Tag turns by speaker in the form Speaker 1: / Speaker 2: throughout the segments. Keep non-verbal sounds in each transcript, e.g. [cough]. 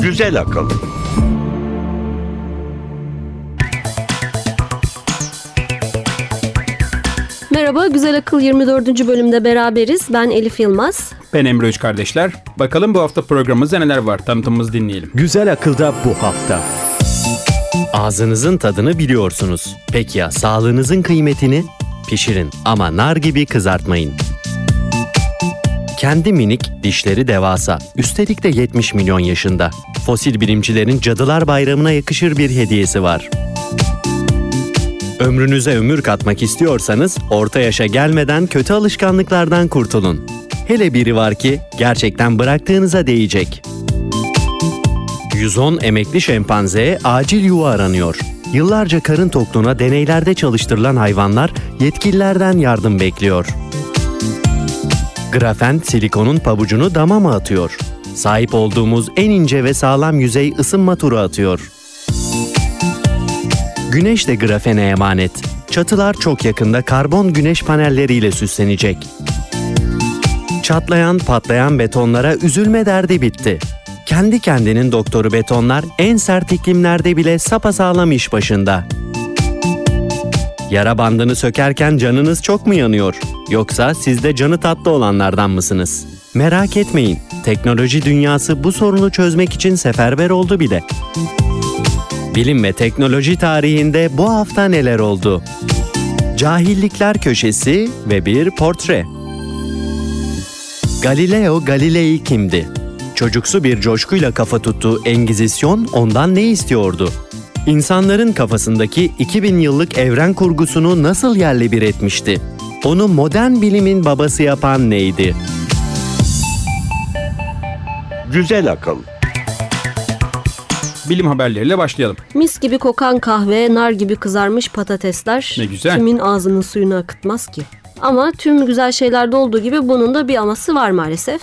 Speaker 1: Güzel akıl.
Speaker 2: Merhaba, Güzel Akıl 24. bölümde beraberiz. Ben Elif Yılmaz.
Speaker 3: Ben Emre Üç kardeşler. Bakalım bu hafta programımızda neler var? Tanıtımımızı dinleyelim.
Speaker 4: Güzel akılda bu hafta.
Speaker 5: Ağzınızın tadını biliyorsunuz. Peki ya sağlığınızın kıymetini? Pişirin ama nar gibi kızartmayın. Kendi minik, dişleri devasa. Üstelik de 70 milyon yaşında. Fosil bilimcilerin Cadılar Bayramı'na yakışır bir hediyesi var. Ömrünüze ömür katmak istiyorsanız orta yaşa gelmeden kötü alışkanlıklardan kurtulun. Hele biri var ki gerçekten bıraktığınıza değecek. 110 emekli şempanzeye acil yuva aranıyor. Yıllarca karın tokluğuna deneylerde çalıştırılan hayvanlar yetkililerden yardım bekliyor. Grafen silikonun pabucunu dama mı atıyor? Sahip olduğumuz en ince ve sağlam yüzey ısınma turu atıyor. Güneş de grafene emanet. Çatılar çok yakında karbon güneş panelleriyle süslenecek. Çatlayan patlayan betonlara üzülme derdi bitti. Kendi kendinin doktoru betonlar en sert iklimlerde bile sapasağlam iş başında. Yara bandını sökerken canınız çok mu yanıyor? Yoksa siz de canı tatlı olanlardan mısınız? Merak etmeyin, teknoloji dünyası bu sorunu çözmek için seferber oldu bile. Bilim ve teknoloji tarihinde bu hafta neler oldu? Cahillikler köşesi ve bir portre. Galileo Galilei kimdi? Çocuksu bir coşkuyla kafa tuttuğu Engizisyon ondan ne istiyordu? İnsanların kafasındaki 2000 yıllık evren kurgusunu nasıl yerle bir etmişti? Onu modern bilimin babası yapan neydi?
Speaker 1: Güzel akıl.
Speaker 3: Bilim haberleriyle başlayalım.
Speaker 2: Mis gibi kokan kahve, nar gibi kızarmış patatesler.
Speaker 3: Ne güzel.
Speaker 2: Kimin ağzının suyunu akıtmaz ki? Ama tüm güzel şeylerde olduğu gibi bunun da bir aması var maalesef.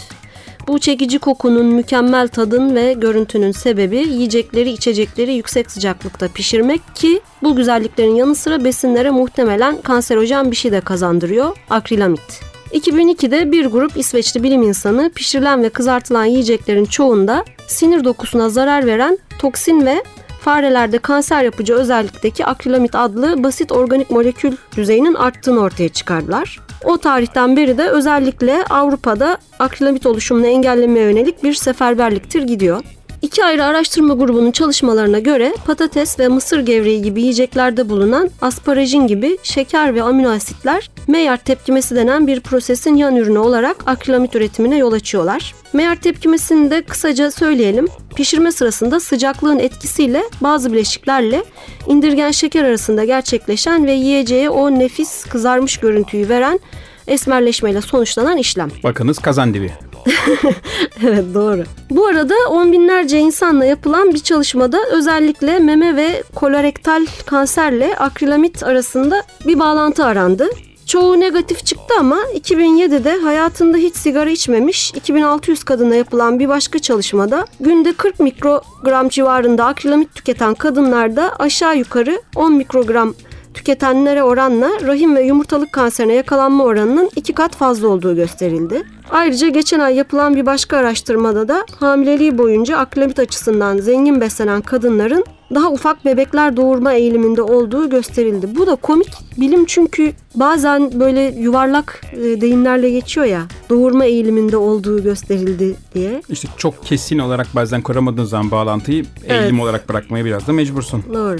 Speaker 2: Bu çekici kokunun, mükemmel tadın ve görüntünün sebebi yiyecekleri, içecekleri yüksek sıcaklıkta pişirmek ki bu güzelliklerin yanı sıra besinlere muhtemelen kanserojen bir şey de kazandırıyor. Akrilamit. 2002'de bir grup İsveçli bilim insanı pişirilen ve kızartılan yiyeceklerin çoğunda sinir dokusuna zarar veren toksin ve farelerde kanser yapıcı özellikteki akrilamit adlı basit organik molekül düzeyinin arttığını ortaya çıkardılar. O tarihten beri de özellikle Avrupa'da akrilamit oluşumunu engellemeye yönelik bir seferberliktir gidiyor. İki ayrı araştırma grubunun çalışmalarına göre patates ve mısır gevreği gibi yiyeceklerde bulunan asparajin gibi şeker ve amino asitler Maillard tepkimesi denen bir prosesin yan ürünü olarak akrilamit üretimine yol açıyorlar. Maillard tepkimesini de kısaca söyleyelim. Pişirme sırasında sıcaklığın etkisiyle bazı bileşiklerle indirgen şeker arasında gerçekleşen ve yiyeceğe o nefis kızarmış görüntüyü veren esmerleşmeyle sonuçlanan işlem.
Speaker 3: Bakınız kazan dibi. [laughs]
Speaker 2: Evet doğru. Bu arada on binlerce insanla yapılan bir çalışmada özellikle meme ve kolorektal kanserle akrilamit arasında bir bağlantı arandı. Çoğu negatif çıktı ama 2007'de hayatında hiç sigara içmemiş 2600 kadına yapılan bir başka çalışmada günde 40 mikrogram civarında akrilamit tüketen kadınlarda aşağı yukarı 10 mikrogram tüketenlere oranla rahim ve yumurtalık kanserine yakalanma oranının iki kat fazla olduğu gösterildi. Ayrıca geçen ay yapılan bir başka araştırmada da hamileliği boyunca akrilamit açısından zengin beslenen kadınların daha ufak bebekler doğurma eğiliminde olduğu gösterildi. Bu da komik bilim çünkü bazen böyle yuvarlak e, deyimlerle geçiyor ya doğurma eğiliminde olduğu gösterildi diye.
Speaker 3: İşte çok kesin olarak bazen kuramadığın zaman bağlantıyı eğilim olarak bırakmaya biraz da mecbursun.
Speaker 2: Doğru.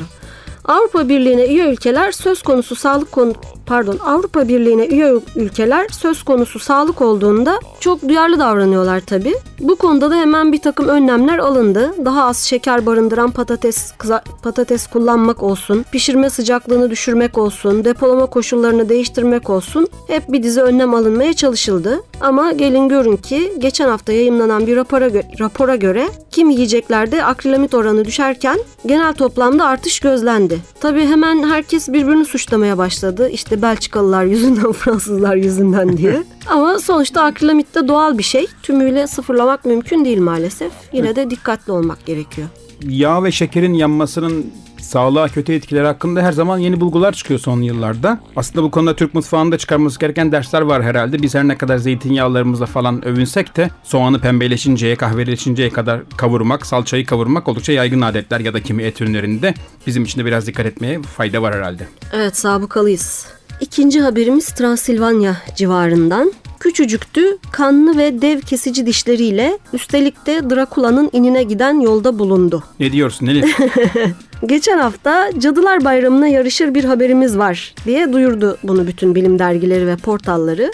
Speaker 2: Avrupa Birliği'ne üye ülkeler söz konusu sağlık konu pardon Avrupa Birliği'ne üye ülkeler söz konusu sağlık olduğunda çok duyarlı davranıyorlar tabi. Bu konuda da hemen bir takım önlemler alındı. Daha az şeker barındıran patates patates kullanmak olsun, pişirme sıcaklığını düşürmek olsun, depolama koşullarını değiştirmek olsun. Hep bir dizi önlem alınmaya çalışıldı. Ama gelin görün ki geçen hafta yayımlanan bir rapora, gö- rapora göre kim yiyeceklerde akrilamit oranı düşerken genel toplamda artış gözlendi. Tabii hemen herkes birbirini suçlamaya başladı. İşte Belçikalılar yüzünden, [laughs] Fransızlar yüzünden diye. Ama sonuçta akrilamit de doğal bir şey. Tümüyle sıfırlamak mümkün değil maalesef. Yine de dikkatli olmak gerekiyor.
Speaker 3: Yağ ve şekerin yanmasının sağlığa kötü etkileri hakkında her zaman yeni bulgular çıkıyor son yıllarda. Aslında bu konuda Türk mutfağında çıkarması gereken dersler var herhalde. Biz her ne kadar zeytinyağlarımızla falan övünsek de soğanı pembeleşinceye, kahveleşinceye kadar kavurmak, salçayı kavurmak oldukça yaygın adetler ya da kimi et ürünlerinde bizim için de biraz dikkat etmeye fayda var herhalde.
Speaker 2: Evet sabıkalıyız. İkinci haberimiz Transilvanya civarından. Küçücüktü, kanlı ve dev kesici dişleriyle üstelik de Drakula'nın inine giden yolda bulundu.
Speaker 3: Ne diyorsun Elif? [laughs]
Speaker 2: Geçen hafta Cadılar Bayramı'na yarışır bir haberimiz var diye duyurdu bunu bütün bilim dergileri ve portalları.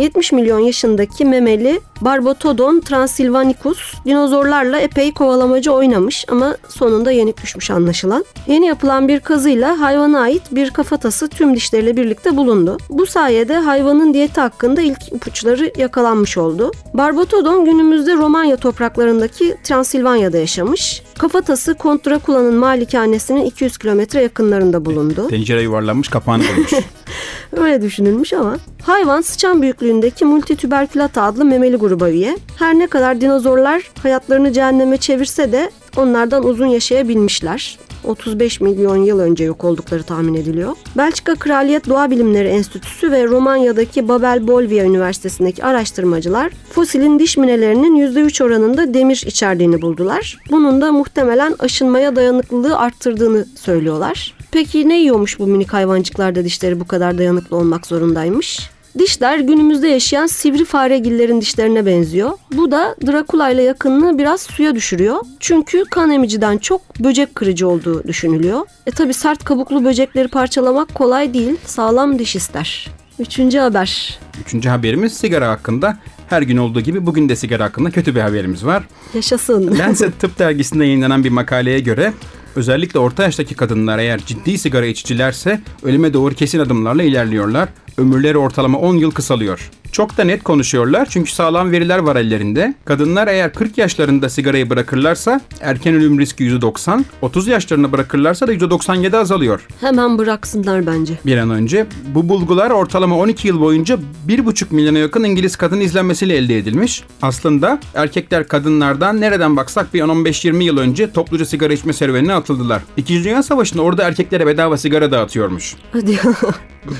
Speaker 2: 70 milyon yaşındaki memeli Barbotodon transilvanicus dinozorlarla epey kovalamacı oynamış ama sonunda yenik düşmüş anlaşılan. Yeni yapılan bir kazıyla hayvana ait bir kafatası tüm dişleriyle birlikte bulundu. Bu sayede hayvanın diyeti hakkında ilk ipuçları yakalanmış oldu. Barbotodon günümüzde Romanya topraklarındaki Transilvanya'da yaşamış. Kafatası Kont Drakula'nın malikanesinin 200 kilometre yakınlarında bulundu.
Speaker 3: Tencere yuvarlanmış kapağını bulmuş. [laughs]
Speaker 2: Öyle düşünülmüş ama hayvan sıçan büyüklüğündeki multitüberkülata adlı memeli gruba üye. Her ne kadar dinozorlar hayatlarını cehenneme çevirse de onlardan uzun yaşayabilmişler. 35 milyon yıl önce yok oldukları tahmin ediliyor. Belçika Kraliyet Doğa Bilimleri Enstitüsü ve Romanya'daki Babel Bolvia Üniversitesi'ndeki araştırmacılar fosilin diş minelerinin %3 oranında demir içerdiğini buldular. Bunun da muhtemelen aşınmaya dayanıklılığı arttırdığını söylüyorlar. Peki ne yiyormuş bu minik hayvancıklarda dişleri bu kadar dayanıklı olmak zorundaymış? Dişler günümüzde yaşayan sivri faregillerin dişlerine benziyor. Bu da Drakula ile yakınlığı biraz suya düşürüyor. Çünkü kan emiciden çok böcek kırıcı olduğu düşünülüyor. E tabi sert kabuklu böcekleri parçalamak kolay değil. Sağlam diş ister. Üçüncü haber.
Speaker 3: Üçüncü haberimiz sigara hakkında. Her gün olduğu gibi bugün de sigara hakkında kötü bir haberimiz var.
Speaker 2: Yaşasın.
Speaker 3: Lancet Tıp dergisinde yayınlanan bir makaleye göre özellikle orta yaştaki kadınlar eğer ciddi sigara içicilerse ölüme doğru kesin adımlarla ilerliyorlar. Ömürleri ortalama 10 yıl kısalıyor. Çok da net konuşuyorlar çünkü sağlam veriler var ellerinde. Kadınlar eğer 40 yaşlarında sigarayı bırakırlarsa erken ölüm riski %90, 30 yaşlarında bırakırlarsa da %97 azalıyor.
Speaker 2: Hemen bıraksınlar bence.
Speaker 3: Bir an önce bu bulgular ortalama 12 yıl boyunca 1,5 milyona yakın İngiliz kadın izlenmesiyle elde edilmiş. Aslında erkekler kadınlardan nereden baksak bir 10-15-20 yıl önce topluca sigara içme serüvenine atıldılar. İkinci Dünya Savaşı'nda orada erkeklere bedava sigara dağıtıyormuş.
Speaker 2: Hadi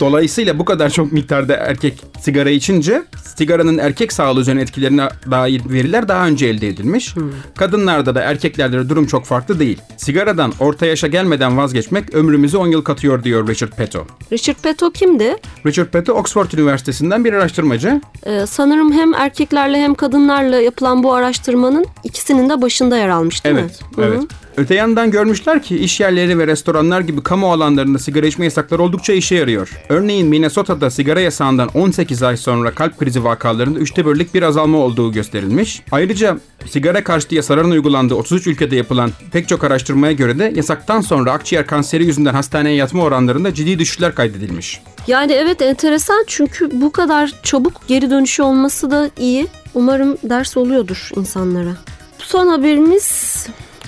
Speaker 3: Dolayısıyla bu kadar çok miktarda erkek sigara içince sigaranın erkek sağlığı üzerine etkilerine dair veriler daha önce elde edilmiş. Kadınlarda da erkeklerde de durum çok farklı değil. Sigaradan orta yaşa gelmeden vazgeçmek ömrümüzü 10 yıl katıyor diyor Richard Peto.
Speaker 2: Richard Peto kimdi?
Speaker 3: Richard Peto Oxford Üniversitesi'nden bir araştırmacı.
Speaker 2: Ee, sanırım hem erkeklerle hem kadınlarla yapılan bu araştırmanın ikisinin de başında yer almış değil
Speaker 3: Evet,
Speaker 2: mi? Hı hı.
Speaker 3: Öte yandan görmüşler ki iş yerleri ve restoranlar gibi kamu alanlarında sigara içme yasakları oldukça işe yarıyor. Örneğin Minnesota'da sigara yasağından 18 ay sonra kalp krizi vakalarında üçte birlik bir azalma olduğu gösterilmiş. Ayrıca sigara karşıtı yasaların uygulandığı 33 ülkede yapılan pek çok araştırmaya göre de yasaktan sonra akciğer kanseri yüzünden hastaneye yatma oranlarında ciddi düşüşler kaydedilmiş.
Speaker 2: Yani evet enteresan çünkü bu kadar çabuk geri dönüşü olması da iyi. Umarım ders oluyordur insanlara. Son haberimiz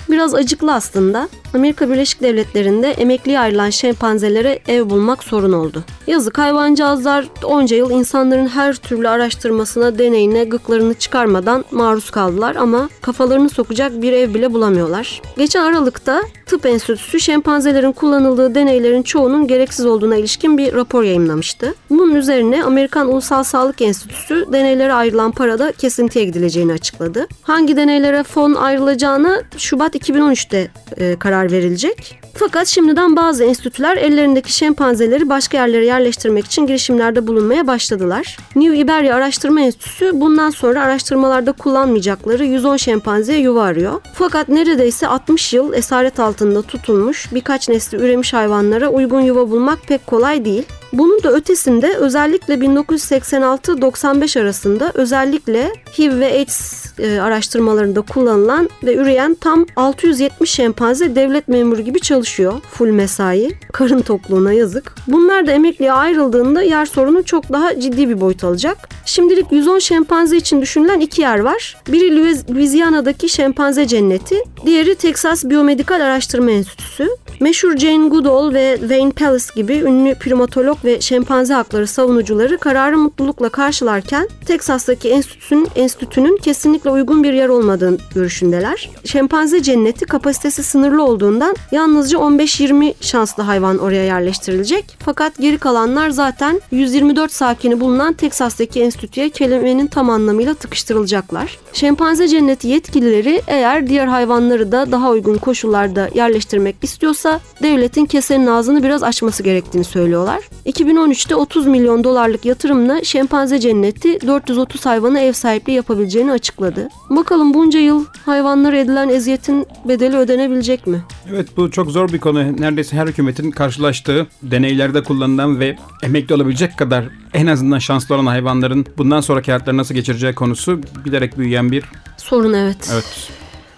Speaker 2: biraz acıklı aslında. Amerika Birleşik Devletleri'nde emekliye ayrılan şempanzelere ev bulmak sorun oldu. Yazık hayvancağızlar onca yıl insanların her türlü araştırmasına, deneyine, gıklarını çıkarmadan maruz kaldılar ama kafalarını sokacak bir ev bile bulamıyorlar. Geçen Aralık'ta Tıp Enstitüsü şempanzelerin kullanıldığı deneylerin çoğunun gereksiz olduğuna ilişkin bir rapor yayınlamıştı. Bunun üzerine Amerikan Ulusal Sağlık Enstitüsü deneylere ayrılan parada kesintiye gidileceğini açıkladı. Hangi deneylere fon ayrılacağını Şubat 2013'te e, karar verilecek. Fakat şimdiden bazı enstitüler ellerindeki şempanzeleri başka yerlere yerleştirmek için girişimlerde bulunmaya başladılar. New Iberia Araştırma Enstitüsü bundan sonra araştırmalarda kullanmayacakları 110 şempanzeye yuva arıyor. Fakat neredeyse 60 yıl esaret altında tutulmuş birkaç nesli üremiş hayvanlara uygun yuva bulmak pek kolay değil. Bunun da ötesinde özellikle 1986-95 arasında özellikle HIV ve AIDS e, araştırmalarında kullanılan ve üreyen tam 670 şempanze devlet memuru gibi çalışıyor. Full mesai. Karın tokluğuna yazık. Bunlar da emekliye ayrıldığında yer sorunu çok daha ciddi bir boyut alacak. Şimdilik 110 şempanze için düşünülen iki yer var. Biri Louisiana'daki şempanze cenneti, diğeri Texas Biyomedikal Araştırma Enstitüsü. Meşhur Jane Goodall ve Wayne Palace gibi ünlü primatolog ve şempanze hakları savunucuları kararı mutlulukla karşılarken Teksas'taki enstitünün, enstitünün kesinlikle uygun bir yer olmadığını görüşündeler. Şempanze cenneti kapasitesi sınırlı olduğundan yalnızca 15-20 şanslı hayvan oraya yerleştirilecek. Fakat geri kalanlar zaten 124 sakini bulunan Teksas'taki enstitüye kelimenin tam anlamıyla tıkıştırılacaklar. Şempanze cenneti yetkilileri eğer diğer hayvanları da daha uygun koşullarda yerleştirmek istiyorsa devletin kesenin ağzını biraz açması gerektiğini söylüyorlar. 2013'te 30 milyon dolarlık yatırımla şempanze cenneti 430 hayvana ev sahipliği yapabileceğini açıkladı. Bakalım bunca yıl hayvanlara edilen eziyetin bedeli ödenebilecek mi?
Speaker 3: Evet bu çok zor bir konu. Neredeyse her hükümetin karşılaştığı, deneylerde kullanılan ve emekli olabilecek kadar en azından şanslı olan hayvanların bundan sonraki hayatlarını nasıl geçireceği konusu giderek büyüyen bir
Speaker 2: Sorun evet.
Speaker 3: evet.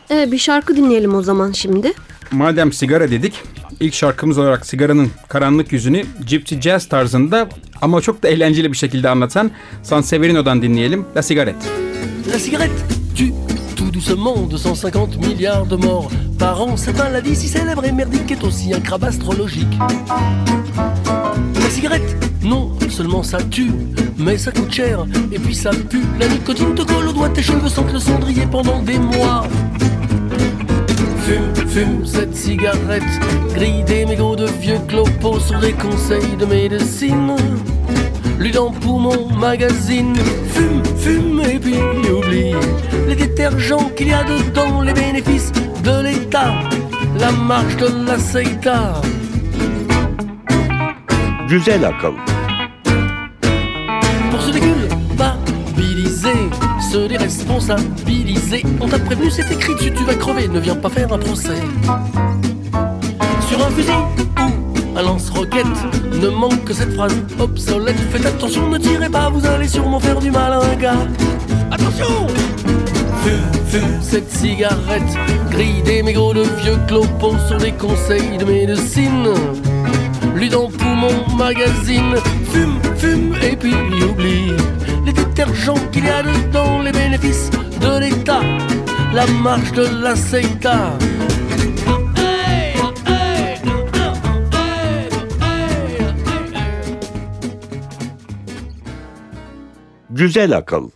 Speaker 2: Evet bir şarkı dinleyelim o zaman şimdi.
Speaker 3: Madem sigara dedik, La Cigarette.
Speaker 6: La tue tout doucement 250 milliards de morts par an. Cette maladie si célèbre et merdique est aussi un crabe astrologique. La cigarette, non seulement ça tue, mais ça coûte cher et puis ça pue. La nicotine te colle aux doigts, tes cheveux sentent le cendrier pendant des mois. Fume, fume cette cigarette, grille des mégots de vieux clopos sur des conseils de médecine. Lui dans poumon magazine, fume, fume et puis oublie les détergents qu'il y a dedans, les bénéfices de l'État, la marche de la CETA.
Speaker 1: Akıl.
Speaker 6: Pour se déculpabiliser, se déresponsabiliser. On t'a prévenu, c'est écrit dessus, tu vas crever, ne viens pas faire un procès. Sur un fusil ou un lance-roquette, ne manque que cette phrase obsolète. Faites attention, ne tirez pas, vous allez sûrement faire du mal à un gars. Attention Fume, fume cette cigarette, grille des mégots de vieux clopons sur des conseils de médecine. Lui dans poumon magazine, fume, fume et puis oublie les détergents qu'il y a dedans, les bénéfices de l'État, la marche de la CETA.
Speaker 1: Güzel akıl.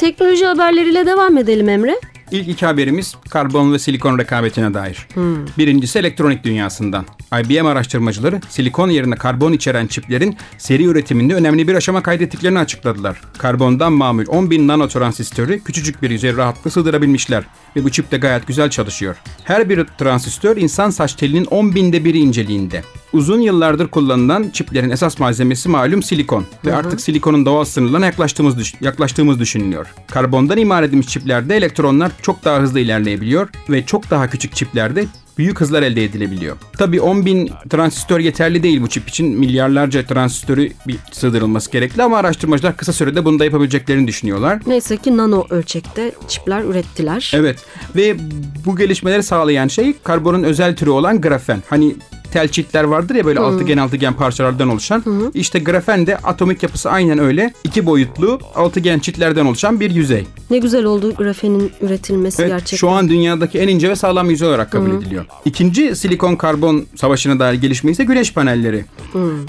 Speaker 2: Teknoloji haberleriyle devam edelim Emre.
Speaker 3: İlk iki haberimiz karbon ve silikon rekabetine dair. Birincisi elektronik dünyasından. IBM araştırmacıları silikon yerine karbon içeren çiplerin seri üretiminde önemli bir aşama kaydettiklerini açıkladılar. Karbondan mamul 10 bin nanotransistörü küçücük bir yüzeye rahatlıkla sığdırabilmişler ve bu çip de gayet güzel çalışıyor. Her bir transistör insan saç telinin 10 binde biri inceliğinde. Uzun yıllardır kullanılan çiplerin esas malzemesi malum silikon ve artık silikonun doğal sınırlarına yaklaştığımız, düş- yaklaştığımız düşünülüyor. Karbondan imal edilmiş çiplerde elektronlar çok daha hızlı ilerleyebiliyor ve çok daha küçük çiplerde büyük hızlar elde edilebiliyor. Tabii 10 bin transistör yeterli değil bu çip için. Milyarlarca transistörü bir sığdırılması gerekli ama araştırmacılar kısa sürede bunu da yapabileceklerini düşünüyorlar.
Speaker 2: Neyse ki nano ölçekte çipler ürettiler.
Speaker 3: Evet ve bu gelişmeleri sağlayan şey karbonun özel türü olan grafen. Hani tel çitler vardır ya böyle altıgen altıgen parçalardan oluşan. İşte grafen de atomik yapısı aynen öyle. iki boyutlu altıgen çitlerden oluşan bir yüzey.
Speaker 2: Ne güzel oldu grafenin üretilmesi
Speaker 3: Evet,
Speaker 2: gerçekten.
Speaker 3: şu an dünyadaki en ince ve sağlam yüzey olarak kabul ediliyor. İkinci silikon karbon savaşına dair gelişme ise güneş panelleri.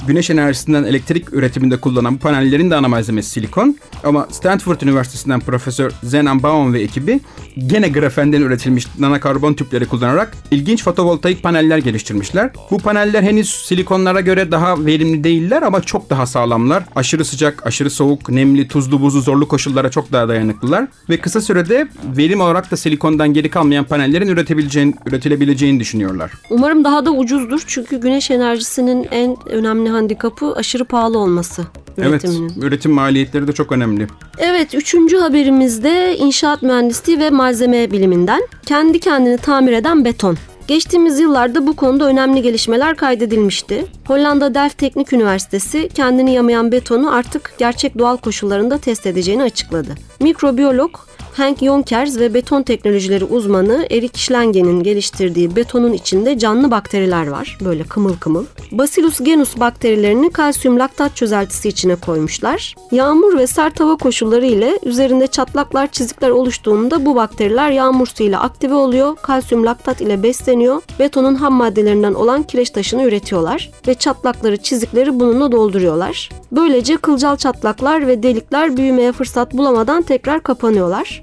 Speaker 3: Güneş enerjisinden elektrik üretiminde kullanılan bu panellerin de ana malzemesi silikon. Ama Stanford Üniversitesi'nden Profesör Zenan Baum ve ekibi gene grafenden üretilmiş nanokarbon tüpleri kullanarak ilginç fotovoltaik paneller geliştirmişler. Bu paneller henüz silikonlara göre daha verimli değiller ama çok daha sağlamlar. Aşırı sıcak, aşırı soğuk, nemli, tuzlu, buzlu, zorlu koşullara çok daha dayanıklılar. Ve kısa sürede verim olarak da silikondan geri kalmayan panellerin üretebileceğini, üretilebileceğini düşünüyorlar.
Speaker 2: Umarım daha da ucuzdur çünkü güneş enerjisinin en önemli handikapı aşırı pahalı olması üretiminin.
Speaker 3: Evet, üretim maliyetleri de çok önemli.
Speaker 2: Evet, üçüncü haberimizde inşaat mühendisliği ve malzeme biliminden. Kendi kendini tamir eden beton. Geçtiğimiz yıllarda bu konuda önemli gelişmeler kaydedilmişti. Hollanda Delft Teknik Üniversitesi kendini yamayan betonu artık gerçek doğal koşullarında test edeceğini açıkladı. Mikrobiyolog Hank Jonkers ve beton teknolojileri uzmanı Erik Schlengen'in geliştirdiği betonun içinde canlı bakteriler var. Böyle kımıl kımıl. Bacillus genus bakterilerini kalsiyum laktat çözeltisi içine koymuşlar. Yağmur ve sert hava koşulları ile üzerinde çatlaklar, çizikler oluştuğunda bu bakteriler yağmur suyuyla aktive oluyor. Kalsiyum laktat ile besleniyor. Betonun ham maddelerinden olan kireç taşını üretiyorlar ve çatlakları, çizikleri bununla dolduruyorlar. Böylece kılcal çatlaklar ve delikler büyümeye fırsat bulamadan tekrar kapanıyorlar.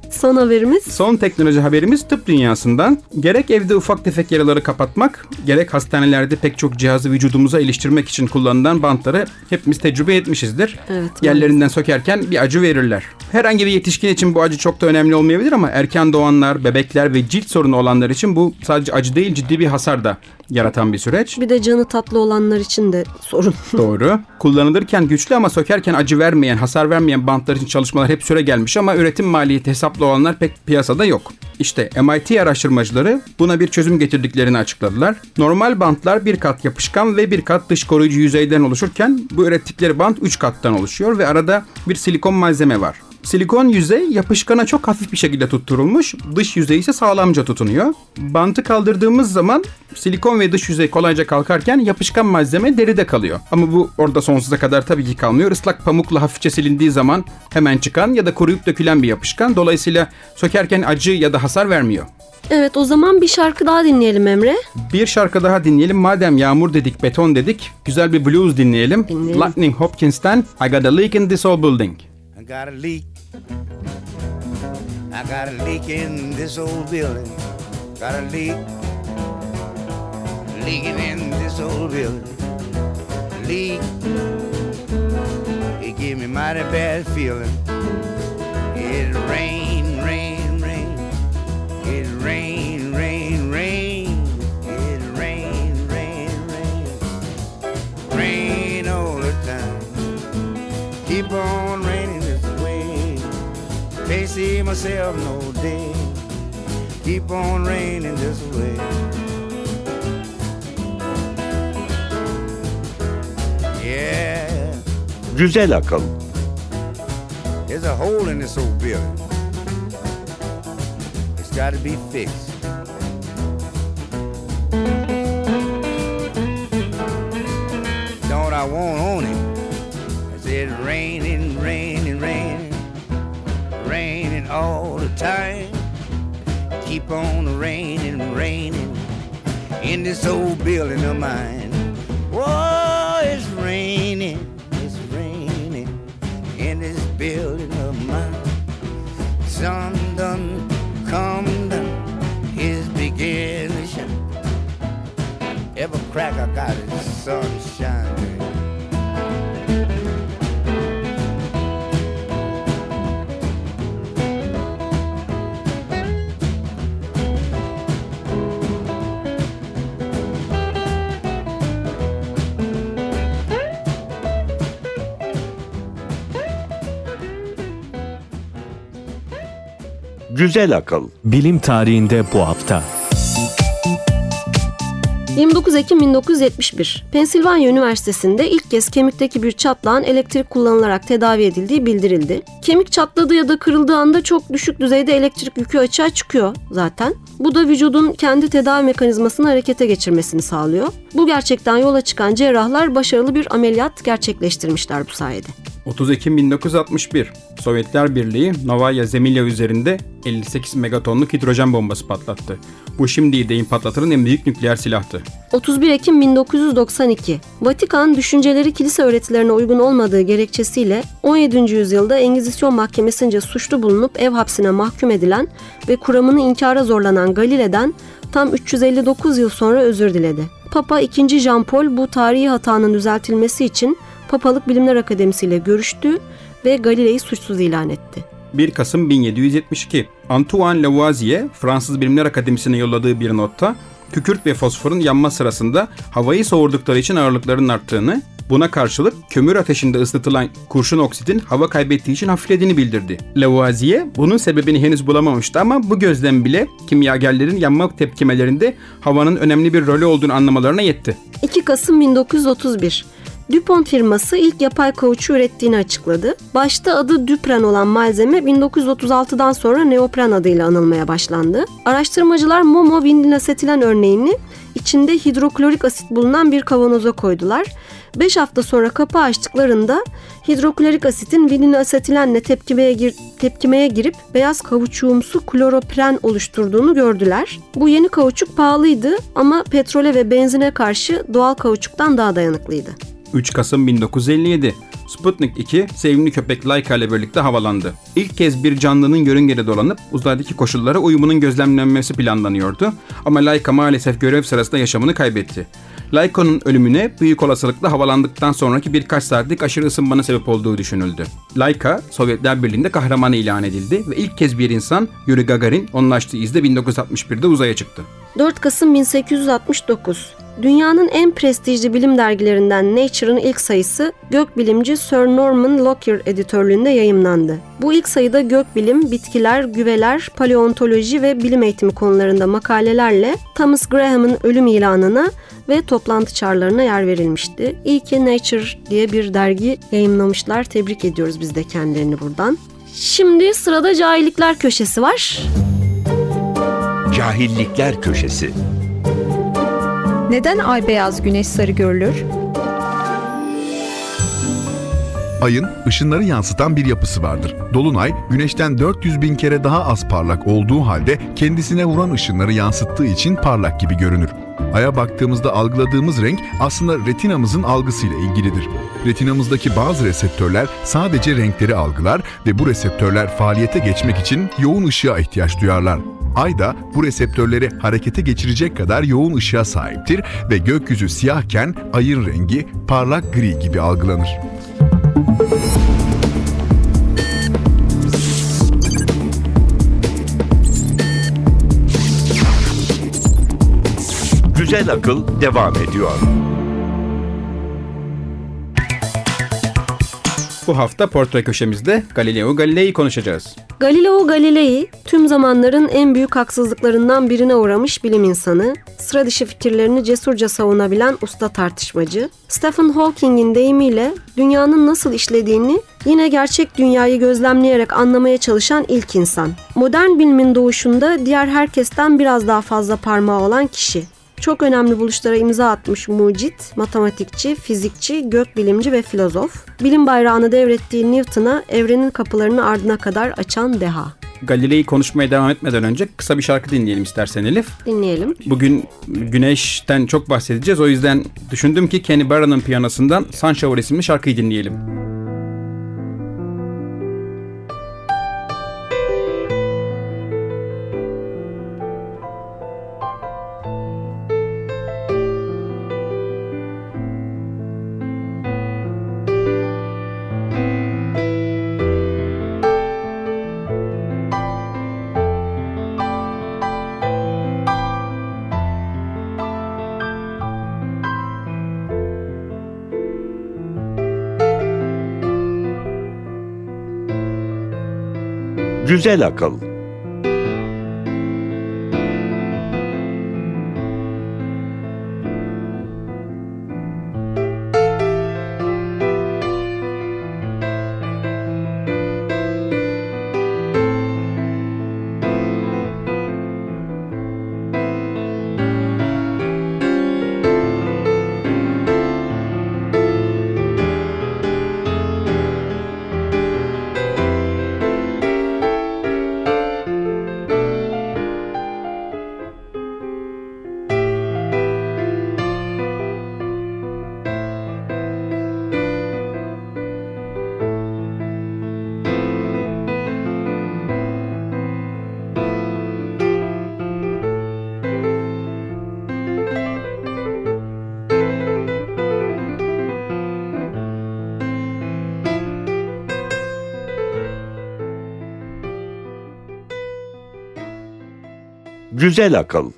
Speaker 2: Son haberimiz
Speaker 3: Son teknoloji haberimiz tıp dünyasından. Gerek evde ufak tefek yaraları kapatmak, gerek hastanelerde pek çok cihazı vücudumuza iliştirmek için kullanılan bantları hepimiz tecrübe etmişizdir.
Speaker 2: Evet,
Speaker 3: Yerlerinden sökerken bir acı verirler. Herhangi bir yetişkin için bu acı çok da önemli olmayabilir ama erken doğanlar, bebekler ve cilt sorunu olanlar için bu sadece acı değil ciddi bir hasar da yaratan bir süreç.
Speaker 2: bir de canı tatlı olanlar için de sorun. [laughs]
Speaker 3: Doğru. Kullanılırken güçlü ama sökerken acı vermeyen, hasar vermeyen bantlar için çalışmalar hep süre gelmiş ama üretim maliyeti hesaplı olanlar pek piyasada yok. İşte MIT araştırmacıları buna bir çözüm getirdiklerini açıkladılar. Normal bantlar bir kat yapışkan ve bir kat dış koruyucu yüzeyden oluşurken bu ürettikleri bant 3 kattan oluşuyor ve arada bir silikon malzeme var. Silikon yüzey yapışkana çok hafif bir şekilde tutturulmuş, dış yüzey ise sağlamca tutunuyor. Bantı kaldırdığımız zaman silikon ve dış yüzey kolayca kalkarken yapışkan malzeme deride kalıyor. Ama bu orada sonsuza kadar tabii ki kalmıyor. Islak pamukla hafifçe silindiği zaman hemen çıkan ya da kuruyup dökülen bir yapışkan. Dolayısıyla sökerken acı ya da hasar vermiyor.
Speaker 2: Evet o zaman bir şarkı daha dinleyelim Emre.
Speaker 3: Bir şarkı daha dinleyelim. Madem yağmur dedik, beton dedik. Güzel bir blues dinleyelim.
Speaker 2: Dinleyelim.
Speaker 3: Lightning Hopkins'ten I Got a Leak in This Old Building.
Speaker 7: Got a leak. I got a leak in this old building. Got a leak. Leaking in this old building. Leak. It gave me mighty bad feeling. It rain, rain, rain. It rain, rain, rain. It rain, rain, rain. Rain all the time. Keep on see myself no day. Keep on raining this way. Yeah,
Speaker 1: Güzel akıl.
Speaker 7: there's a hole in this old building. It's got to be fixed. Don't I want on it? Keep on raining, raining in this old building of mine. Whoa, it's raining, it's raining in this building of mine. Sun done come down, it's begin to shine. Every crack I got is sunshine.
Speaker 1: Güzel akıl.
Speaker 4: Bilim tarihinde bu hafta.
Speaker 2: 29 Ekim 1971. Pensilvanya Üniversitesi'nde ilk kez kemikteki bir çatlağın elektrik kullanılarak tedavi edildiği bildirildi. Kemik çatladığı ya da kırıldığı anda çok düşük düzeyde elektrik yükü açığa çıkıyor zaten. Bu da vücudun kendi tedavi mekanizmasını harekete geçirmesini sağlıyor. Bu gerçekten yola çıkan cerrahlar başarılı bir ameliyat gerçekleştirmişler bu sayede.
Speaker 3: 30 Ekim 1961 Sovyetler Birliği Novaya Zemlya üzerinde 58 megatonluk hidrojen bombası patlattı. Bu şimdiyi deyim patlatılan en büyük nükleer silahtı.
Speaker 2: 31 Ekim 1992. Vatikan düşünceleri kilise öğretilerine uygun olmadığı gerekçesiyle 17. yüzyılda Engizisyon mahkemesince suçlu bulunup ev hapsine mahkum edilen ve kuramını inkara zorlanan Galile'den tam 359 yıl sonra özür diledi. Papa 2. Jean Paul bu tarihi hatanın düzeltilmesi için Papalık Bilimler Akademisi ile görüştü ve Galile'yi suçsuz ilan etti.
Speaker 3: 1 Kasım 1772 Antoine Lavoisier Fransız Bilimler Akademisi'ne yolladığı bir notta kükürt ve fosforun yanma sırasında havayı soğurdukları için ağırlıklarının arttığını, buna karşılık kömür ateşinde ısıtılan kurşun oksitin hava kaybettiği için hafiflediğini bildirdi. Lavoisier bunun sebebini henüz bulamamıştı ama bu gözlem bile kimyagerlerin yanma tepkimelerinde havanın önemli bir rolü olduğunu anlamalarına yetti.
Speaker 2: 2 Kasım 1931. DuPont firması ilk yapay kauçu ürettiğini açıkladı. Başta adı Dupren olan malzeme 1936'dan sonra neopren adıyla anılmaya başlandı. Araştırmacılar Momo vinilasetilen örneğini içinde hidroklorik asit bulunan bir kavanoza koydular. 5 hafta sonra kapağı açtıklarında hidroklorik asitin vinilasetilenle tepkimeye, gir, tepkimeye girip beyaz kavuçuğumsu kloropren oluşturduğunu gördüler. Bu yeni kauçuk pahalıydı ama petrole ve benzine karşı doğal kauçuktan daha dayanıklıydı.
Speaker 3: 3 Kasım 1957. Sputnik 2 sevimli köpek Laika ile birlikte havalandı. İlk kez bir canlının yörüngede dolanıp uzaydaki koşullara uyumunun gözlemlenmesi planlanıyordu ama Laika maalesef görev sırasında yaşamını kaybetti. Laiko'nun ölümüne büyük olasılıkla havalandıktan sonraki birkaç saatlik aşırı ısınmanın sebep olduğu düşünüldü. Laika, Sovyetler Birliği'nde kahraman ilan edildi ve ilk kez bir insan Yuri Gagarin onun izde 1961'de uzaya çıktı.
Speaker 2: 4 Kasım 1869 Dünyanın en prestijli bilim dergilerinden Nature'ın ilk sayısı gökbilimci Sir Norman Lockyer editörlüğünde yayımlandı. Bu ilk sayıda gökbilim, bitkiler, güveler, paleontoloji ve bilim eğitimi konularında makalelerle Thomas Graham'ın ölüm ilanına ve toplantı çağrılarına yer verilmişti. İyi ki Nature diye bir dergi yayımlamışlar. Tebrik ediyoruz biz de kendilerini buradan. Şimdi sırada cahillikler köşesi var.
Speaker 1: Cahillikler Köşesi
Speaker 8: Neden ay beyaz güneş sarı görülür?
Speaker 9: Ayın ışınları yansıtan bir yapısı vardır. Dolunay, güneşten 400 bin kere daha az parlak olduğu halde kendisine vuran ışınları yansıttığı için parlak gibi görünür. Aya baktığımızda algıladığımız renk aslında retinamızın algısıyla ilgilidir. Retinamızdaki bazı reseptörler sadece renkleri algılar ve bu reseptörler faaliyete geçmek için yoğun ışığa ihtiyaç duyarlar. Ay da bu reseptörleri harekete geçirecek kadar yoğun ışığa sahiptir ve gökyüzü siyahken ayın rengi parlak gri gibi algılanır.
Speaker 1: Güzel Akıl devam ediyor.
Speaker 3: Bu hafta portre köşemizde Galileo Galilei'yi konuşacağız.
Speaker 2: Galileo Galilei tüm zamanların en büyük haksızlıklarından birine uğramış bilim insanı, sıra dışı fikirlerini cesurca savunabilen usta tartışmacı, Stephen Hawking'in deyimiyle dünyanın nasıl işlediğini yine gerçek dünyayı gözlemleyerek anlamaya çalışan ilk insan. Modern bilimin doğuşunda diğer herkesten biraz daha fazla parmağı olan kişi. Çok önemli buluşlara imza atmış mucit, matematikçi, fizikçi, gökbilimci ve filozof. Bilim bayrağını devrettiği Newton'a evrenin kapılarını ardına kadar açan deha.
Speaker 3: Galilei'yi konuşmaya devam etmeden önce kısa bir şarkı dinleyelim istersen Elif.
Speaker 2: Dinleyelim.
Speaker 3: Bugün güneşten çok bahsedeceğiz. O yüzden düşündüm ki Kenny Barron'ın piyanosundan Sunshower isimli şarkıyı dinleyelim.
Speaker 1: Güzel Akıl Güzel Akıl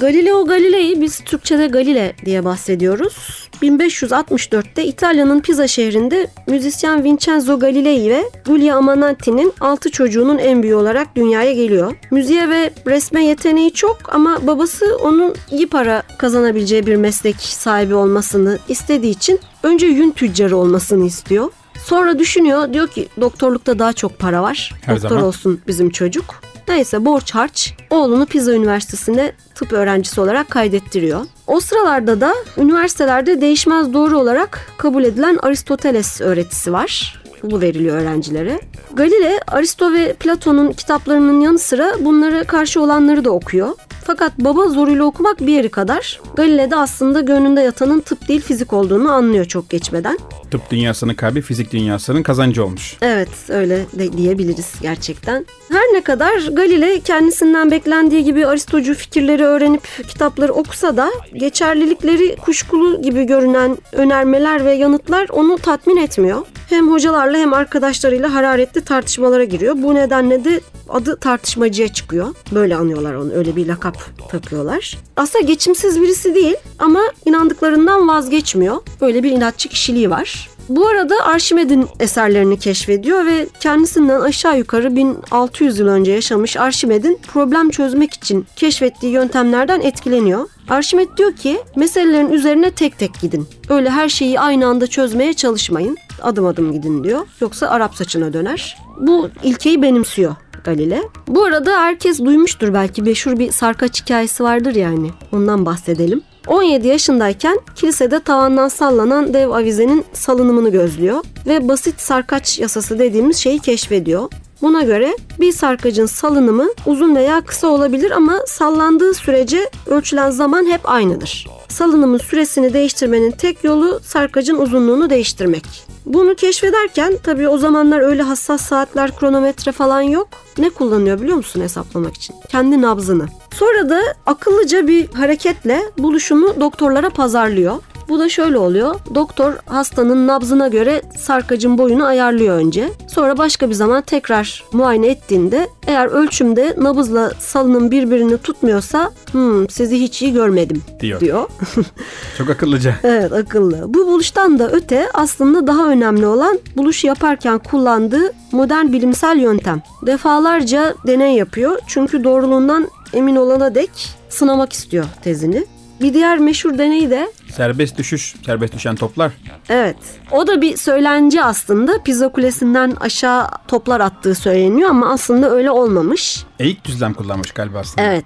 Speaker 2: Galileo Galilei biz Türkçe'de Galile diye bahsediyoruz. 1564'te İtalya'nın Pisa şehrinde müzisyen Vincenzo Galilei ve Giulia Amanati'nin 6 çocuğunun en büyüğü olarak dünyaya geliyor. Müziğe ve resme yeteneği çok ama babası onun iyi para kazanabileceği bir meslek sahibi olmasını istediği için önce yün tüccarı olmasını istiyor. Sonra düşünüyor diyor ki doktorlukta daha çok para var.
Speaker 3: Her
Speaker 2: Doktor
Speaker 3: zaman.
Speaker 2: olsun bizim çocuk. Neyse borç harç oğlunu Pisa Üniversitesi'ne tıp öğrencisi olarak kaydettiriyor. O sıralarda da üniversitelerde değişmez doğru olarak kabul edilen Aristoteles öğretisi var. Bu veriliyor öğrencilere. Galile, Aristo ve Platon'un kitaplarının yanı sıra bunlara karşı olanları da okuyor. Fakat baba zoruyla okumak bir yeri kadar. Galile de aslında gönlünde yatanın tıp değil fizik olduğunu anlıyor çok geçmeden.
Speaker 3: Tıp dünyasının kalbi fizik dünyasının kazancı olmuş.
Speaker 2: Evet öyle de diyebiliriz gerçekten. Her ne kadar Galile kendisinden beklendiği gibi Aristocu fikirleri öğrenip kitapları okusa da geçerlilikleri kuşkulu gibi görünen önermeler ve yanıtlar onu tatmin etmiyor. Hem hocalarla hem arkadaşlarıyla hararetli tartışmalara giriyor. Bu nedenle de adı tartışmacıya çıkıyor. Böyle anıyorlar onu. Öyle bir lakap takıyorlar. Aslında geçimsiz birisi değil ama inandıklarından vazgeçmiyor. Böyle bir inatçı kişiliği var. Bu arada Arşimed'in eserlerini keşfediyor ve kendisinden aşağı yukarı 1600 yıl önce yaşamış Arşimed'in problem çözmek için keşfettiği yöntemlerden etkileniyor. Arşimed diyor ki meselelerin üzerine tek tek gidin. Öyle her şeyi aynı anda çözmeye çalışmayın. Adım adım gidin diyor. Yoksa Arap saçına döner. Bu ilkeyi benimsiyor Galile. Bu arada herkes duymuştur belki meşhur bir sarkaç hikayesi vardır yani. Ondan bahsedelim. 17 yaşındayken kilisede tavandan sallanan dev avizenin salınımını gözlüyor ve basit sarkaç yasası dediğimiz şeyi keşfediyor. Buna göre bir sarkacın salınımı uzun veya kısa olabilir ama sallandığı sürece ölçülen zaman hep aynıdır. Salınımın süresini değiştirmenin tek yolu sarkacın uzunluğunu değiştirmek. Bunu keşfederken tabii o zamanlar öyle hassas saatler, kronometre falan yok. Ne kullanıyor biliyor musun hesaplamak için? Kendi nabzını. Sonra da akıllıca bir hareketle buluşumu doktorlara pazarlıyor. Bu da şöyle oluyor. Doktor hastanın nabzına göre sarkacın boyunu ayarlıyor önce. Sonra başka bir zaman tekrar muayene ettiğinde eğer ölçümde nabızla salının birbirini tutmuyorsa hmm, sizi hiç iyi görmedim
Speaker 3: Diyor.
Speaker 2: diyor. [laughs]
Speaker 3: Çok akıllıca.
Speaker 2: Evet akıllı. Bu buluştan da öte aslında daha önemli olan buluşu yaparken kullandığı modern bilimsel yöntem. Defalarca deney yapıyor çünkü doğruluğundan emin olana dek sınamak istiyor tezini. Bir diğer meşhur deney de
Speaker 3: Serbest düşüş, serbest düşen toplar.
Speaker 2: evet o da bir söylence aslında Pizza Kulesi'nden aşağı toplar attığı söyleniyor ama aslında öyle olmamış.
Speaker 3: Eğik düzlem kullanmış galiba aslında.
Speaker 2: Evet.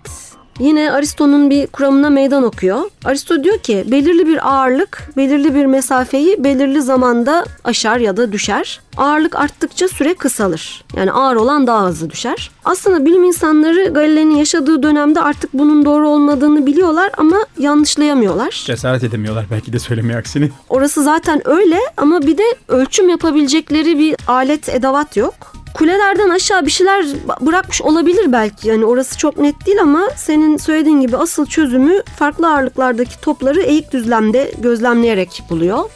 Speaker 2: Yine Aristo'nun bir kuramına meydan okuyor. Aristo diyor ki belirli bir ağırlık belirli bir mesafeyi belirli zamanda aşar ya da düşer. Ağırlık arttıkça süre kısalır. Yani ağır olan daha hızlı düşer. Aslında bilim insanları Galile'nin yaşadığı dönemde artık bunun doğru olmadığını biliyorlar ama yanlışlayamıyorlar.
Speaker 3: Cesaret edemiyorlar belki de söylemeye aksini.
Speaker 2: Orası zaten öyle ama bir de ölçüm yapabilecekleri bir alet edevat yok. Kulelerden aşağı bir şeyler bırakmış olabilir belki. Yani orası çok net değil ama senin söylediğin gibi asıl çözümü farklı ağırlıklardaki topları eğik düzlemde gözlemleyerek buluyor.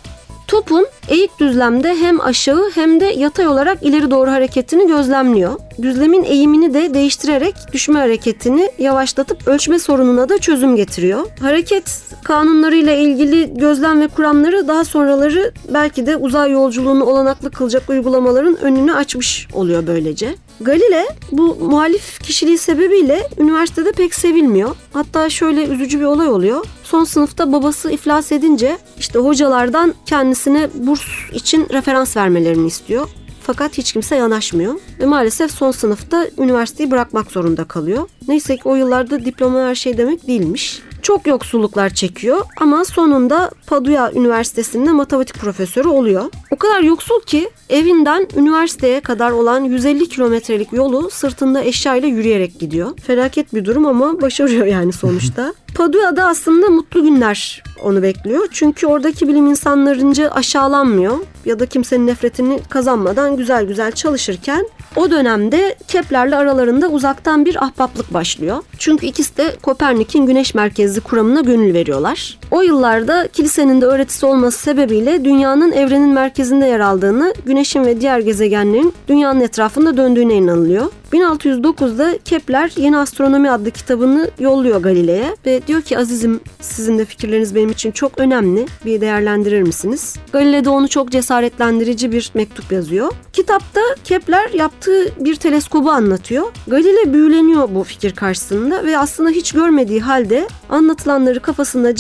Speaker 2: Topun eğik düzlemde hem aşağı hem de yatay olarak ileri doğru hareketini gözlemliyor. Düzlemin eğimini de değiştirerek düşme hareketini yavaşlatıp ölçme sorununa da çözüm getiriyor. Hareket kanunlarıyla ilgili gözlem ve kuramları daha sonraları belki de uzay yolculuğunu olanaklı kılacak uygulamaların önünü açmış oluyor böylece. Galile bu muhalif kişiliği sebebiyle üniversitede pek sevilmiyor. Hatta şöyle üzücü bir olay oluyor. Son sınıfta babası iflas edince işte hocalardan kendisine burs için referans vermelerini istiyor. Fakat hiç kimse yanaşmıyor. Ve maalesef son sınıfta üniversiteyi bırakmak zorunda kalıyor. Neyse ki o yıllarda diploma her şey demek değilmiş. Çok yoksulluklar çekiyor ama sonunda Padua Üniversitesi'nde matematik profesörü oluyor. O kadar yoksul ki evinden üniversiteye kadar olan 150 kilometrelik yolu sırtında eşyayla yürüyerek gidiyor. Felaket bir durum ama başarıyor yani sonuçta. [laughs] Padua'da aslında mutlu günler onu bekliyor. Çünkü oradaki bilim insanlarınca aşağılanmıyor ya da kimsenin nefretini kazanmadan güzel güzel çalışırken o dönemde Kepler'le aralarında uzaktan bir ahbaplık başlıyor. Çünkü ikisi de Kopernik'in güneş merkezli kuramına gönül veriyorlar. O yıllarda kilisenin de öğretisi olması sebebiyle dünyanın evrenin merkezinde yer aldığını, güneşin ve diğer gezegenlerin dünyanın etrafında döndüğüne inanılıyor. 1609'da Kepler Yeni Astronomi adlı kitabını yolluyor Galile'ye ve diyor ki azizim sizin de fikirleriniz benim için çok önemli. Bir değerlendirir misiniz? Galile de onu çok cesaretlendirici bir mektup yazıyor. Kitapta Kepler yaptığı bir teleskobu anlatıyor. Galile büyüleniyor bu fikir karşısında ve aslında hiç görmediği halde anlatılanları kafasında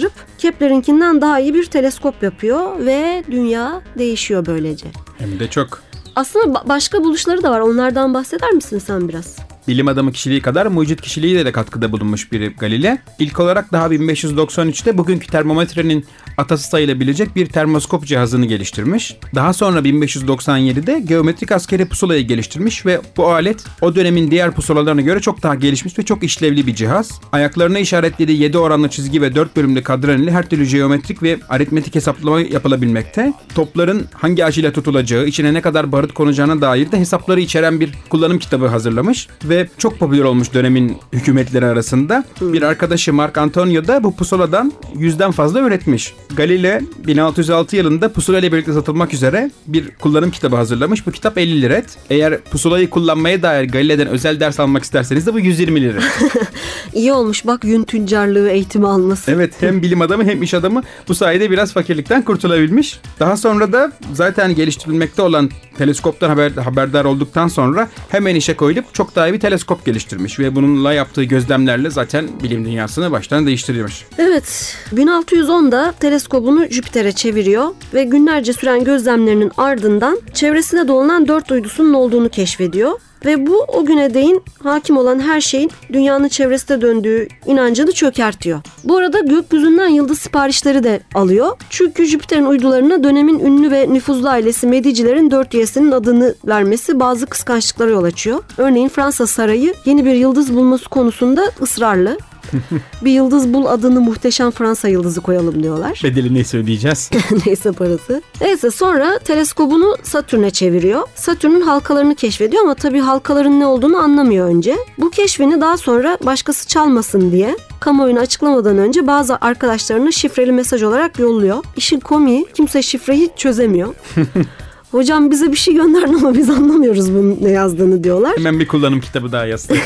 Speaker 2: canlandırıp Kepler'inkinden daha iyi bir teleskop yapıyor ve dünya değişiyor böylece.
Speaker 3: Hem de çok.
Speaker 2: Aslında ba- başka buluşları da var. Onlardan bahseder misin sen biraz?
Speaker 3: Bilim adamı kişiliği kadar mucit kişiliğiyle de katkıda bulunmuş biri Galile. İlk olarak daha 1593'te bugünkü termometrenin atası sayılabilecek bir termoskop cihazını geliştirmiş. Daha sonra 1597'de geometrik askeri pusulayı geliştirmiş ve bu alet o dönemin diğer pusulalarına göre çok daha gelişmiş ve çok işlevli bir cihaz. Ayaklarına işaretlediği 7 oranlı çizgi ve 4 bölümlü kadran ile her türlü geometrik ve aritmetik hesaplama yapılabilmekte. Topların hangi açıyla tutulacağı, içine ne kadar barut konacağına dair de hesapları içeren bir kullanım kitabı hazırlamış ve çok popüler olmuş dönemin hükümetleri arasında. Bir arkadaşı Mark Antonio da bu pusuladan yüzden fazla üretmiş. Galile 1606 yılında pusula ile birlikte satılmak üzere bir kullanım kitabı hazırlamış. Bu kitap 50 liret. Eğer pusulayı kullanmaya dair Galile'den özel ders almak isterseniz de bu 120 liret. [laughs]
Speaker 2: İyi olmuş bak yün tüccarlığı eğitimi alması.
Speaker 3: Evet hem bilim adamı hem iş adamı bu sayede biraz fakirlikten kurtulabilmiş. Daha sonra da zaten geliştirilmekte olan teleskoptan haber, haberdar olduktan sonra hemen işe koyulup çok daha iyi bir teleskop geliştirmiş. Ve bununla yaptığı gözlemlerle zaten bilim dünyasını baştan değiştirmiş.
Speaker 2: Evet, 1610'da teleskobunu Jüpiter'e çeviriyor ve günlerce süren gözlemlerinin ardından çevresine dolanan dört uydusunun olduğunu keşfediyor. Ve bu o güne değin hakim olan her şeyin dünyanın çevresinde döndüğü inancını çökertiyor. Bu arada gökyüzünden yıldız siparişleri de alıyor. Çünkü Jüpiter'in uydularına dönemin ünlü ve nüfuzlu ailesi Medicilerin dört üyesinin adını vermesi bazı kıskançlıklara yol açıyor. Örneğin Fransa Sarayı yeni bir yıldız bulması konusunda ısrarlı. [laughs] bir yıldız bul adını muhteşem Fransa yıldızı koyalım diyorlar.
Speaker 3: Bedeli neyse ödeyeceğiz. [laughs]
Speaker 2: Neyse parası. Neyse sonra teleskobunu Satürn'e çeviriyor. Satürn'ün halkalarını keşfediyor ama tabii halkaların ne olduğunu anlamıyor önce. Bu keşfini daha sonra başkası çalmasın diye kamuoyuna açıklamadan önce bazı arkadaşlarına şifreli mesaj olarak yolluyor. İşin komiği kimse şifreyi çözemiyor. [laughs] Hocam bize bir şey gönderin ama biz anlamıyoruz bunun ne yazdığını diyorlar.
Speaker 3: Hemen bir kullanım kitabı daha yazsın.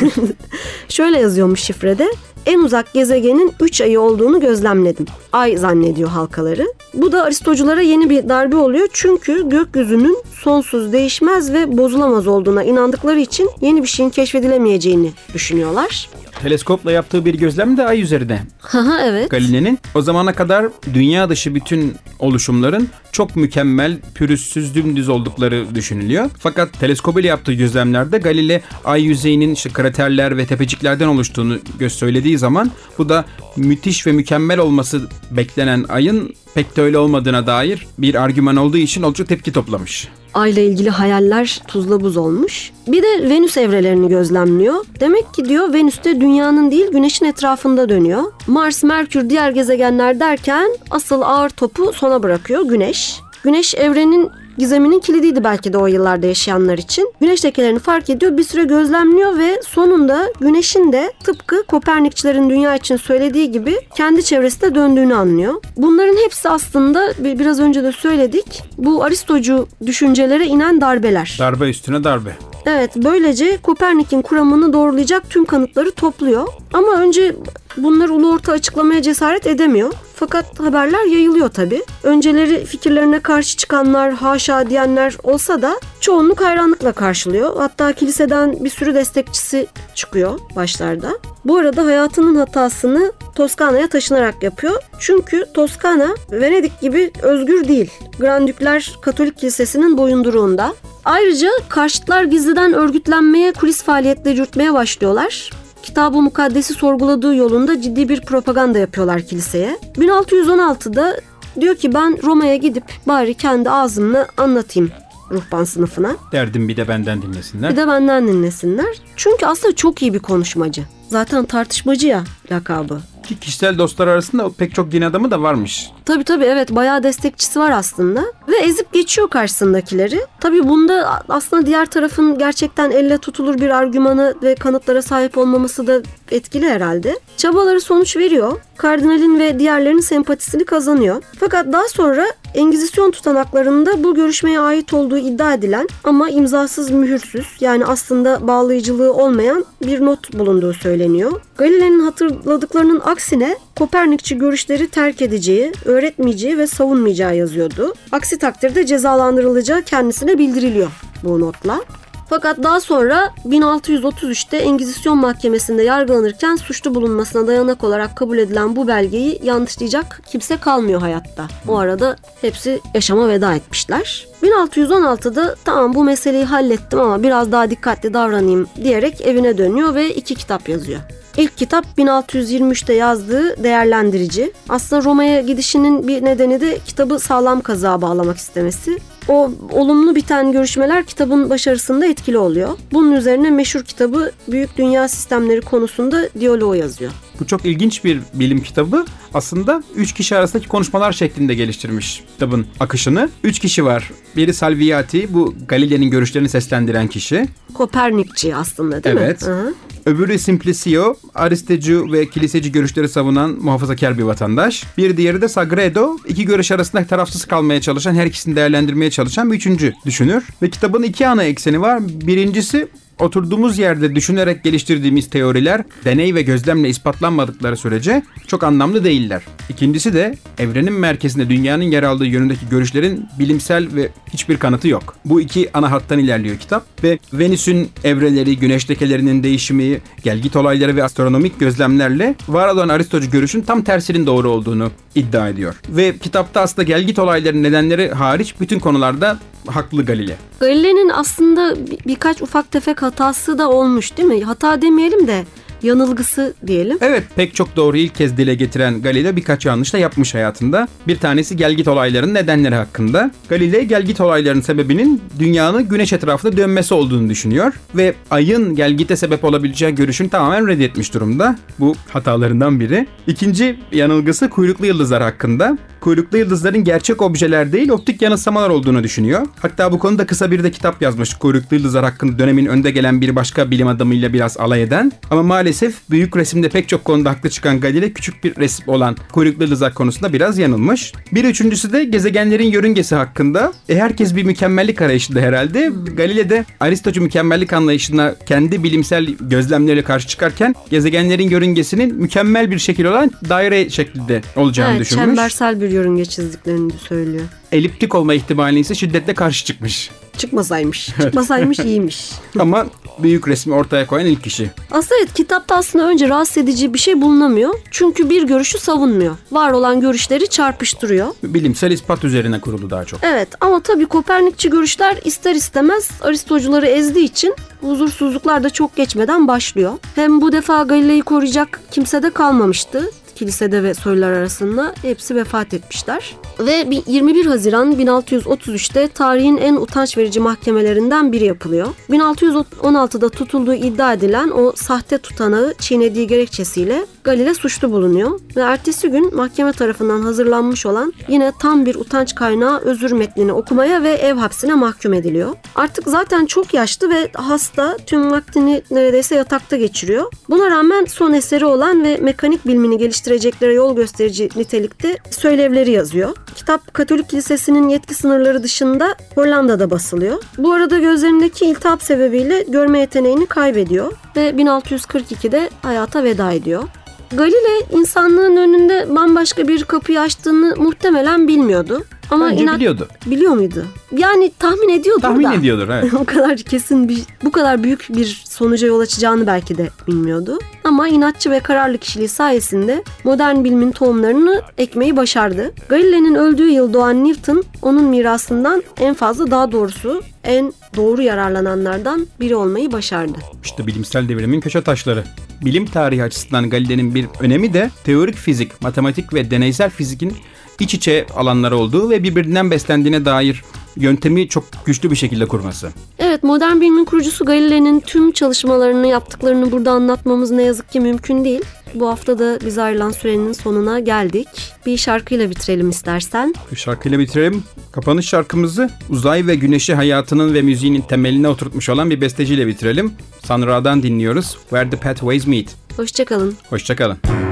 Speaker 3: [laughs]
Speaker 2: Şöyle yazıyormuş şifrede. En uzak gezegenin 3 ayı olduğunu gözlemledim. Ay zannediyor halkaları. Bu da Aristoculara yeni bir darbe oluyor çünkü gökyüzünün sonsuz, değişmez ve bozulamaz olduğuna inandıkları için yeni bir şeyin keşfedilemeyeceğini düşünüyorlar.
Speaker 3: Teleskopla yaptığı bir gözlem de ay üzerinde.
Speaker 2: Haha evet.
Speaker 3: Galile'nin o zamana kadar dünya dışı bütün oluşumların çok mükemmel, pürüzsüz, dümdüz oldukları düşünülüyor. Fakat teleskop yaptığı gözlemlerde Galile ay yüzeyinin işte kraterler ve tepeciklerden oluştuğunu söylediği zaman bu da müthiş ve mükemmel olması beklenen ayın pek de öyle olmadığına dair bir argüman olduğu için oldukça tepki toplamış.
Speaker 2: Ayla ilgili hayaller tuzla buz olmuş. Bir de Venüs evrelerini gözlemliyor. Demek ki diyor Venüs'te dünyanın değil güneşin etrafında dönüyor. Mars, Merkür, diğer gezegenler derken asıl ağır topu sona bırakıyor güneş. Güneş evrenin gizeminin kilidiydi belki de o yıllarda yaşayanlar için. Güneş lekelerini fark ediyor, bir süre gözlemliyor ve sonunda güneşin de tıpkı Kopernikçilerin dünya için söylediği gibi kendi çevresinde döndüğünü anlıyor. Bunların hepsi aslında bi- biraz önce de söyledik. Bu Aristocu düşüncelere inen darbeler.
Speaker 3: Darbe üstüne darbe.
Speaker 2: Evet, böylece Kopernik'in kuramını doğrulayacak tüm kanıtları topluyor. Ama önce bunları ulu orta açıklamaya cesaret edemiyor. Fakat haberler yayılıyor tabii. Önceleri fikirlerine karşı çıkanlar, haşa diyenler olsa da çoğunluk hayranlıkla karşılıyor. Hatta kiliseden bir sürü destekçisi çıkıyor başlarda. Bu arada hayatının hatasını Toskana'ya taşınarak yapıyor. Çünkü Toskana Venedik gibi özgür değil. Grandükler Katolik Kilisesi'nin boyunduruğunda. Ayrıca karşıtlar gizliden örgütlenmeye, kulis faaliyetleri yürütmeye başlıyorlar. Kitabı mukaddesi sorguladığı yolunda ciddi bir propaganda yapıyorlar kiliseye. 1616'da diyor ki ben Roma'ya gidip bari kendi ağzımla anlatayım ruhban sınıfına.
Speaker 3: Derdim bir de benden dinlesinler.
Speaker 2: Bir de benden dinlesinler. Çünkü aslında çok iyi bir konuşmacı. Zaten tartışmacı ya lakabı.
Speaker 3: Ki kişisel dostlar arasında pek çok din adamı da varmış.
Speaker 2: Tabii tabii evet bayağı destekçisi var aslında. Ve ezip geçiyor karşısındakileri. Tabii bunda aslında diğer tarafın gerçekten elle tutulur bir argümanı ve kanıtlara sahip olmaması da etkili herhalde. Çabaları sonuç veriyor. Kardinalin ve diğerlerinin sempatisini kazanıyor. Fakat daha sonra Engizisyon tutanaklarında bu görüşmeye ait olduğu iddia edilen ama imzasız mühürsüz yani aslında bağlayıcılığı olmayan bir not bulunduğu söyleniyor. Galile'nin hatırladıklarının aksine Kopernikçi görüşleri terk edeceği, öğretmeyeceği ve savunmayacağı yazıyordu. Aksi takdirde cezalandırılacağı kendisine bildiriliyor bu notla. Fakat daha sonra 1633'te Engizisyon Mahkemesi'nde yargılanırken suçlu bulunmasına dayanak olarak kabul edilen bu belgeyi yanlışlayacak kimse kalmıyor hayatta. O arada hepsi yaşama veda etmişler. 1616'da tamam bu meseleyi hallettim ama biraz daha dikkatli davranayım diyerek evine dönüyor ve iki kitap yazıyor. İlk kitap 1623'te yazdığı Değerlendirici. Aslında Roma'ya gidişinin bir nedeni de kitabı sağlam kazığa bağlamak istemesi. O olumlu biten görüşmeler kitabın başarısında etkili oluyor. Bunun üzerine meşhur kitabı Büyük Dünya Sistemleri konusunda diyaloğu yazıyor.
Speaker 3: Bu çok ilginç bir bilim kitabı. Aslında üç kişi arasındaki konuşmalar şeklinde geliştirmiş kitabın akışını. Üç kişi var. Biri Salviati, bu Galile'nin görüşlerini seslendiren kişi.
Speaker 2: Kopernikçi aslında değil
Speaker 3: Evet.
Speaker 2: mi? Hı-hı.
Speaker 3: Öbürü Simplicio, Aristecu ve kiliseci görüşleri savunan muhafazakar bir vatandaş. Bir diğeri de Sagredo, iki görüş arasında tarafsız kalmaya çalışan, her ikisini değerlendirmeye çalışan bir üçüncü düşünür. Ve kitabın iki ana ekseni var. Birincisi oturduğumuz yerde düşünerek geliştirdiğimiz teoriler deney ve gözlemle ispatlanmadıkları sürece çok anlamlı değiller. İkincisi de evrenin merkezinde dünyanın yer aldığı yönündeki görüşlerin bilimsel ve hiçbir kanıtı yok. Bu iki ana hattan ilerliyor kitap ve Venüs'ün evreleri, güneş lekelerinin değişimi, gelgit olayları ve astronomik gözlemlerle var olan Aristocu görüşün tam tersinin doğru olduğunu iddia ediyor. Ve kitapta aslında gelgit olaylarının nedenleri hariç bütün konularda haklı Galile.
Speaker 2: Galile'nin aslında bir- birkaç ufak tefek hatası da olmuş değil mi? Hata demeyelim de yanılgısı diyelim.
Speaker 3: Evet pek çok doğru ilk kez dile getiren Galile birkaç yanlış da yapmış hayatında. Bir tanesi gelgit olaylarının nedenleri hakkında. Galile gelgit olaylarının sebebinin dünyanın güneş etrafında dönmesi olduğunu düşünüyor ve ayın gelgite sebep olabileceği görüşünü tamamen reddetmiş durumda. Bu hatalarından biri. İkinci yanılgısı kuyruklu yıldızlar hakkında. Kuyruklu yıldızların gerçek objeler değil optik yanılsamalar olduğunu düşünüyor. Hatta bu konuda kısa bir de kitap yazmış kuyruklu yıldızlar hakkında dönemin önde gelen bir başka bilim adamıyla biraz alay eden. Ama maalesef büyük resimde pek çok konuda haklı çıkan Galile küçük bir resim olan kuyruklu yıldızlar konusunda biraz yanılmış. Bir üçüncüsü de gezegenlerin yörüngesi hakkında. E, herkes bir mükemmellik arayışında herhalde. Galile de Aristocu mükemmellik anlayışına kendi bilimsel gözlemleriyle karşı çıkarken gezegenlerin yörüngesinin mükemmel bir şekil olan daire şeklinde olacağını
Speaker 2: Evet,
Speaker 3: düşünmüş.
Speaker 2: çembersel bir yörünge çizdiklerini söylüyor.
Speaker 3: Eliptik olma ihtimalini ise şiddetle karşı çıkmış.
Speaker 2: Çıkmasaymış. Çıkmasaymış [laughs] iyiymiş.
Speaker 3: Ama büyük resmi ortaya koyan ilk kişi.
Speaker 2: Aslında evet kitapta aslında önce rahatsız edici bir şey bulunamıyor. Çünkü bir görüşü savunmuyor. Var olan görüşleri çarpıştırıyor.
Speaker 3: Bilimsel ispat üzerine kurulu daha çok.
Speaker 2: Evet ama tabii Kopernikçi görüşler ister istemez Aristocuları ezdiği için huzursuzluklar da çok geçmeden başlıyor. Hem bu defa Galile'yi koruyacak kimse de kalmamıştı. Kilisede ve soylular arasında hepsi vefat etmişler. Ve bir 21 Haziran 1633'te tarihin en utanç verici mahkemelerinden biri yapılıyor. 1616'da tutulduğu iddia edilen o sahte tutanağı çiğnediği gerekçesiyle Galile suçlu bulunuyor. Ve ertesi gün mahkeme tarafından hazırlanmış olan yine tam bir utanç kaynağı özür metnini okumaya ve ev hapsine mahkum ediliyor. Artık zaten çok yaşlı ve hasta tüm vaktini neredeyse yatakta geçiriyor. Buna rağmen son eseri olan ve mekanik bilimini geliştireceklere yol gösterici nitelikte söylevleri yazıyor. Kitap Katolik Kilisesi'nin yetki sınırları dışında Hollanda'da basılıyor. Bu arada gözlerindeki iltihap sebebiyle görme yeteneğini kaybediyor ve 1642'de hayata veda ediyor. Galile insanlığın önünde bambaşka bir kapıyı açtığını muhtemelen bilmiyordu. Ama
Speaker 3: Bence
Speaker 2: inan-
Speaker 3: biliyordu.
Speaker 2: biliyor muydu? Yani tahmin ediyordur
Speaker 3: Tahmin
Speaker 2: da.
Speaker 3: ediyordur evet. [laughs]
Speaker 2: o kadar kesin bir bu kadar büyük bir sonuca yol açacağını belki de bilmiyordu. Ama inatçı ve kararlı kişiliği sayesinde modern bilimin tohumlarını ekmeyi başardı. Galile'nin öldüğü yıl doğan Newton onun mirasından en fazla daha doğrusu en doğru yararlananlardan biri olmayı başardı.
Speaker 3: İşte bilimsel devrimin köşe taşları. Bilim tarihi açısından Galile'nin bir önemi de teorik fizik, matematik ve deneysel fizikin iç içe alanları olduğu ve birbirinden beslendiğine dair yöntemi çok güçlü bir şekilde kurması.
Speaker 2: Evet modern bilimin kurucusu Galile'nin tüm çalışmalarını yaptıklarını burada anlatmamız ne yazık ki mümkün değil. bu hafta da bize ayrılan sürenin sonuna geldik. Bir şarkıyla bitirelim istersen.
Speaker 3: Bu şarkıyla bitirelim. Kapanış şarkımızı uzay ve güneşi hayatının ve müziğinin temeline oturtmuş olan bir besteciyle bitirelim. Sun Ra'dan dinliyoruz. Where the Pathways Meet.
Speaker 2: Hoşçakalın.
Speaker 3: Hoşçakalın.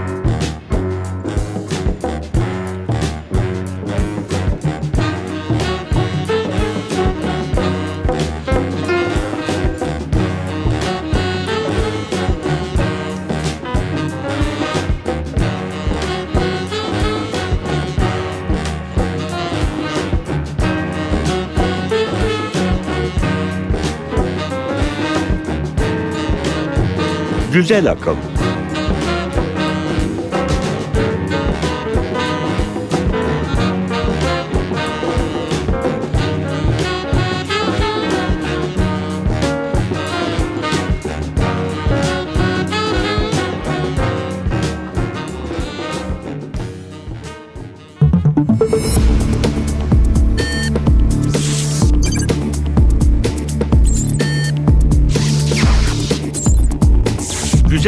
Speaker 1: Güzel akıl.